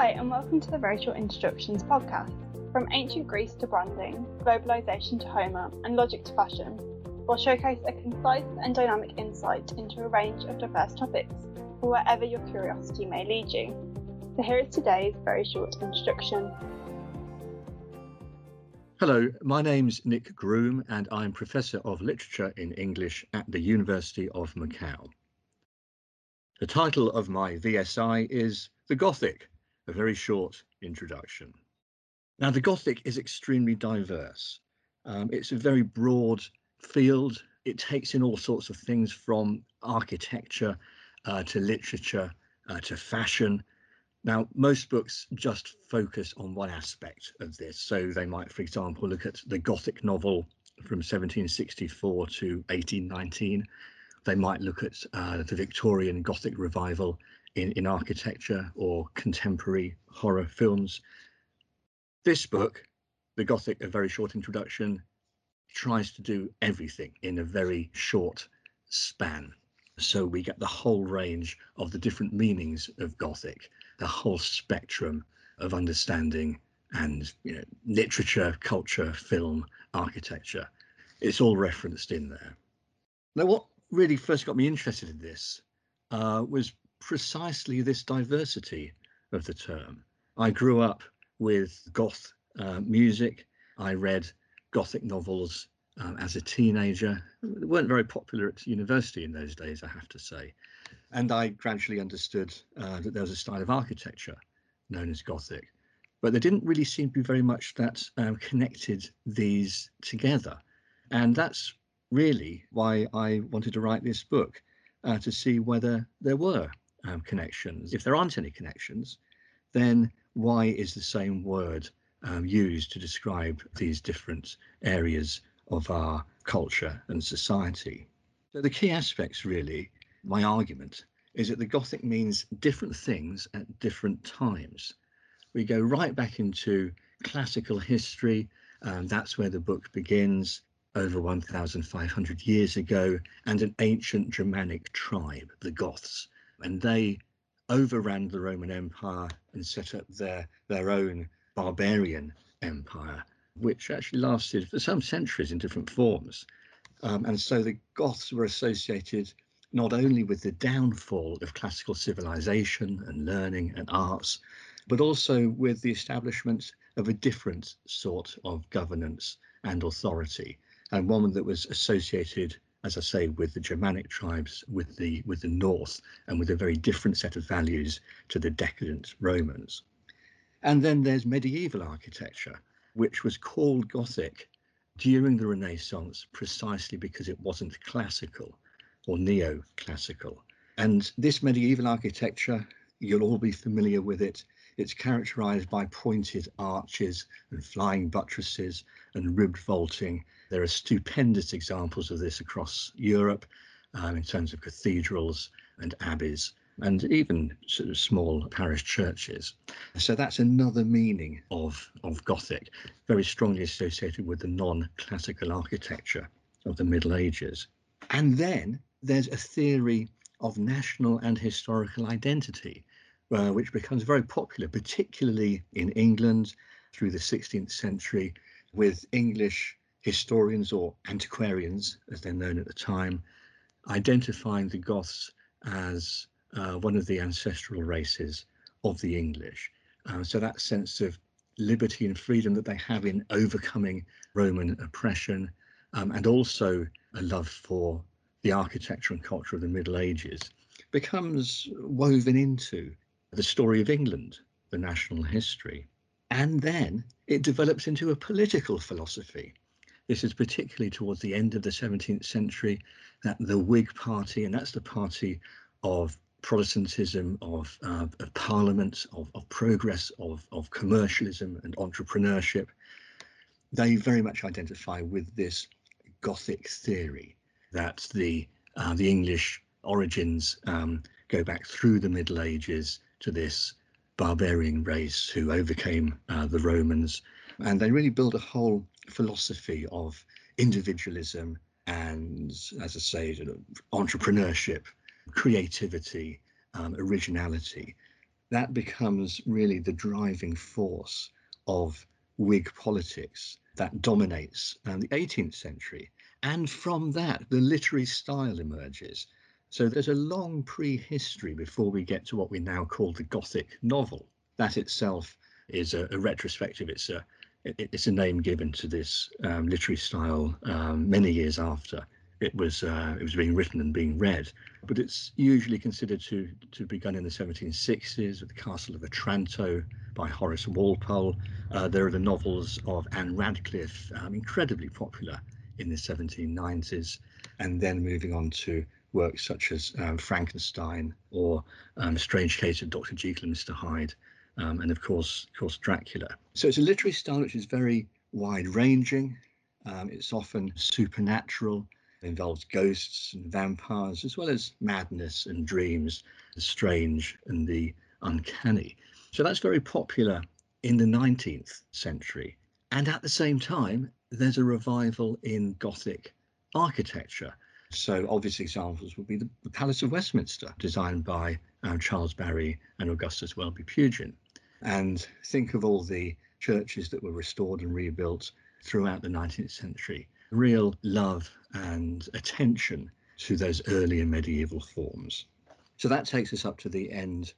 Hi, and welcome to the Very Short Introductions podcast. From ancient Greece to branding, globalization to Homer, and logic to fashion, we'll showcase a concise and dynamic insight into a range of diverse topics for wherever your curiosity may lead you. So here is today's very short introduction. Hello, my name's Nick Groom, and I'm Professor of Literature in English at the University of Macau. The title of my VSI is The Gothic, a very short introduction. Now, the Gothic is extremely diverse. Um, it's a very broad field. It takes in all sorts of things from architecture uh, to literature uh, to fashion. Now, most books just focus on one aspect of this. So they might, for example, look at the Gothic novel from 1764 to 1819 they might look at uh, the Victorian Gothic revival in, in architecture or contemporary horror films. This book, The Gothic, A Very Short Introduction, tries to do everything in a very short span. So we get the whole range of the different meanings of Gothic, the whole spectrum of understanding and you know literature, culture, film, architecture. It's all referenced in there. Now, what really first got me interested in this uh, was precisely this diversity of the term. I grew up with goth uh, music. I read gothic novels um, as a teenager. They weren't very popular at university in those days, I have to say. And I gradually understood uh, that there was a style of architecture known as Gothic. But there didn't really seem to be very much that um, connected these together. And that's really why I wanted to write this book uh, to see whether there were um, connections. If there aren't any connections, then why is the same word um, used to describe these different areas of our culture and society? So, the key aspects, really, my argument is that the Gothic means different things at different times. We go right back into classical history, and that's where the book begins over 1,500 years ago, and an ancient Germanic tribe, the Goths. And they overran the Roman Empire and set up their, their own barbarian empire, which actually lasted for some centuries in different forms. Um, and so the Goths were associated not only with the downfall of classical civilization and learning and arts, but also with the establishment of a different sort of governance and authority and one that was associated, as I say, with the Germanic tribes, with the with the North, and with a very different set of values to the decadent Romans. And then there's medieval architecture, which was called Gothic during the Renaissance precisely because it wasn't classical or neoclassical. And this medieval architecture, you'll all be familiar with it. It's characterized by pointed arches and flying buttresses and ribbed vaulting there are stupendous examples of this across Europe um, in terms of cathedrals and abbeys and even sort of small parish churches. So that's another meaning of, of Gothic, very strongly associated with the non classical architecture of the Middle Ages. And then there's a theory of national and historical identity, uh, which becomes very popular, particularly in England through the 16th century, with English historians or antiquarians, as they're known at the time, identifying the Goths as uh, one of the ancestral races of the English. Uh, so that sense of liberty and freedom that they have in overcoming Roman oppression, um, and also a love for the architecture and culture of the Middle Ages, becomes woven into the story of England, the national history. And then it develops into a political philosophy this is particularly towards the end of the 17th century that the Whig Party, and that's the party of Protestantism, of, uh, of Parliament, of, of progress, of, of commercialism and entrepreneurship, they very much identify with this Gothic theory that the uh, the English origins um, go back through the Middle Ages to this barbarian race who overcame uh, the Romans, and they really build a whole philosophy of individualism and, as I say, entrepreneurship, creativity, um, originality. that becomes really the driving force of Whig politics that dominates um, the 18th century. And from that, the literary style emerges. So there's a long prehistory before we get to what we now call the Gothic novel. That itself is a, a retrospective. It's a it, it's a name given to this um, literary style um, many years after it was uh, it was being written and being read. But it's usually considered to to have begun in the 1760s with the Castle of Otranto by Horace Walpole. Uh, there are the novels of Ann Radcliffe, um, incredibly popular in the 1790s, and then moving on to works such as um, Frankenstein or um, Strange Case of Dr. Jekyll and Mr. Hyde, um, and of course, of course, Dracula. So it's a literary style which is very wide-ranging. Um, it's often supernatural involves ghosts and vampires, as well as madness and dreams, the strange and the uncanny. So that's very popular in the 19th century. And at the same time, there's a revival in Gothic architecture. So obvious examples would be the, the Palace of Westminster, designed by um, Charles Barry and Augustus Welby Pugin. And think of all the churches that were restored and rebuilt throughout the 19th century real love and attention to those earlier medieval forms. So that takes us up to the end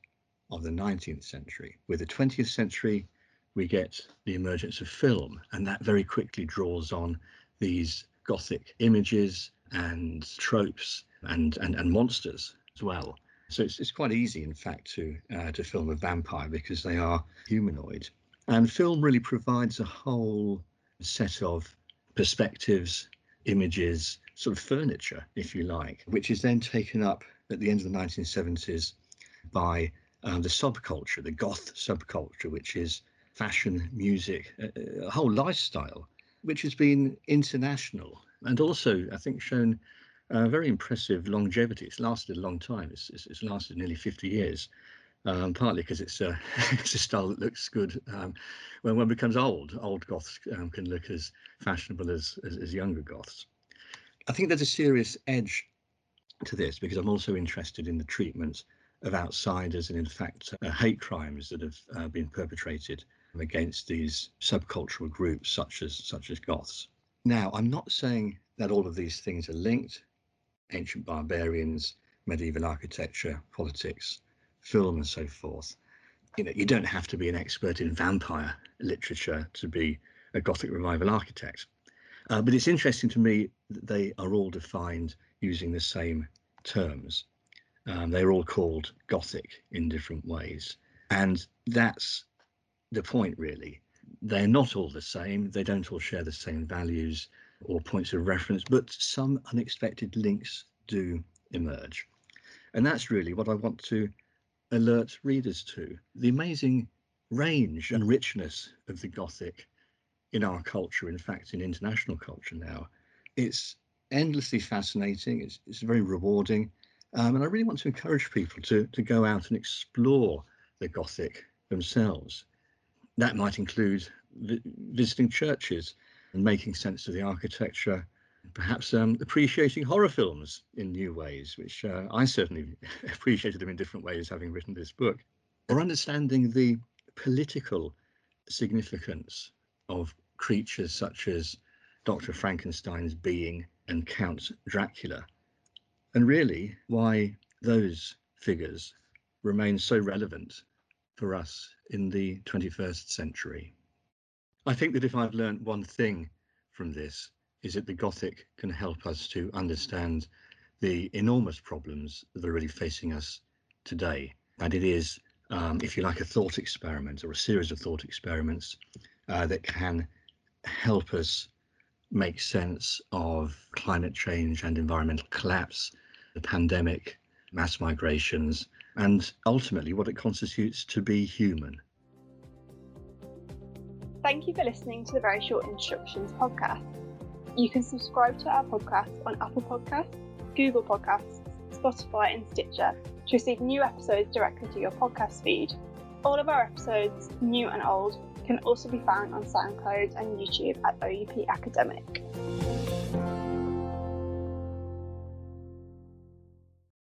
of the 19th century. With the 20th century, we get the emergence of film, and that very quickly draws on these Gothic images and tropes and, and, and monsters as well. So it's, it's quite easy, in fact, to uh, to film a vampire because they are humanoid. And film really provides a whole set of perspectives, images, sort of furniture, if you like, which is then taken up at the end of the 1970s by um, the subculture, the goth subculture, which is fashion, music, a, a, whole lifestyle, which has been international and also, I think, shown uh, very impressive longevity. It's lasted a long time. It's, it's, it's lasted nearly 50 years um, partly because it's a it's a style that looks good um, when one becomes old. Old goths um, can look as fashionable as, as, as younger goths. I think there's a serious edge to this because I'm also interested in the treatment of outsiders and in fact uh, hate crimes that have uh, been perpetrated against these subcultural groups such as such as goths. Now, I'm not saying that all of these things are linked. Ancient barbarians, medieval architecture, politics, film and so forth. You know, you don't have to be an expert in vampire literature to be a Gothic revival architect. Uh, but it's interesting to me that they are all defined using the same terms. Um, they're all called Gothic in different ways. And that's the point, really. They're not all the same, they don't all share the same values or points of reference, but some unexpected links do emerge. And that's really what I want to alert readers to the amazing range and richness of the Gothic in our culture, in fact, in international culture now. It's endlessly fascinating, it's, it's very rewarding. Um, and I really want to encourage people to, to go out and explore the Gothic themselves. That might include vi- visiting churches and making sense of the architecture, perhaps um, appreciating horror films in new ways, which uh, I certainly appreciated them in different ways having written this book, or understanding the political significance of creatures such as Dr. Frankenstein's being and Count Dracula, and really why those figures remain so relevant for us in the 21st century. I think that if I've learned one thing from this, is that the Gothic can help us to understand the enormous problems that are really facing us today. And it is, um, if you like, a thought experiment or a series of thought experiments uh, that can help us make sense of climate change and environmental collapse, the pandemic, mass migrations, and ultimately what it constitutes to be human. Thank you for listening to the Very Short Introductions podcast. You can subscribe to our podcast on Apple Podcasts, Google Podcasts, Spotify, and Stitcher to receive new episodes directly to your podcast feed. All of our episodes, new and old, can also be found on SoundCloud and YouTube at OUP Academic.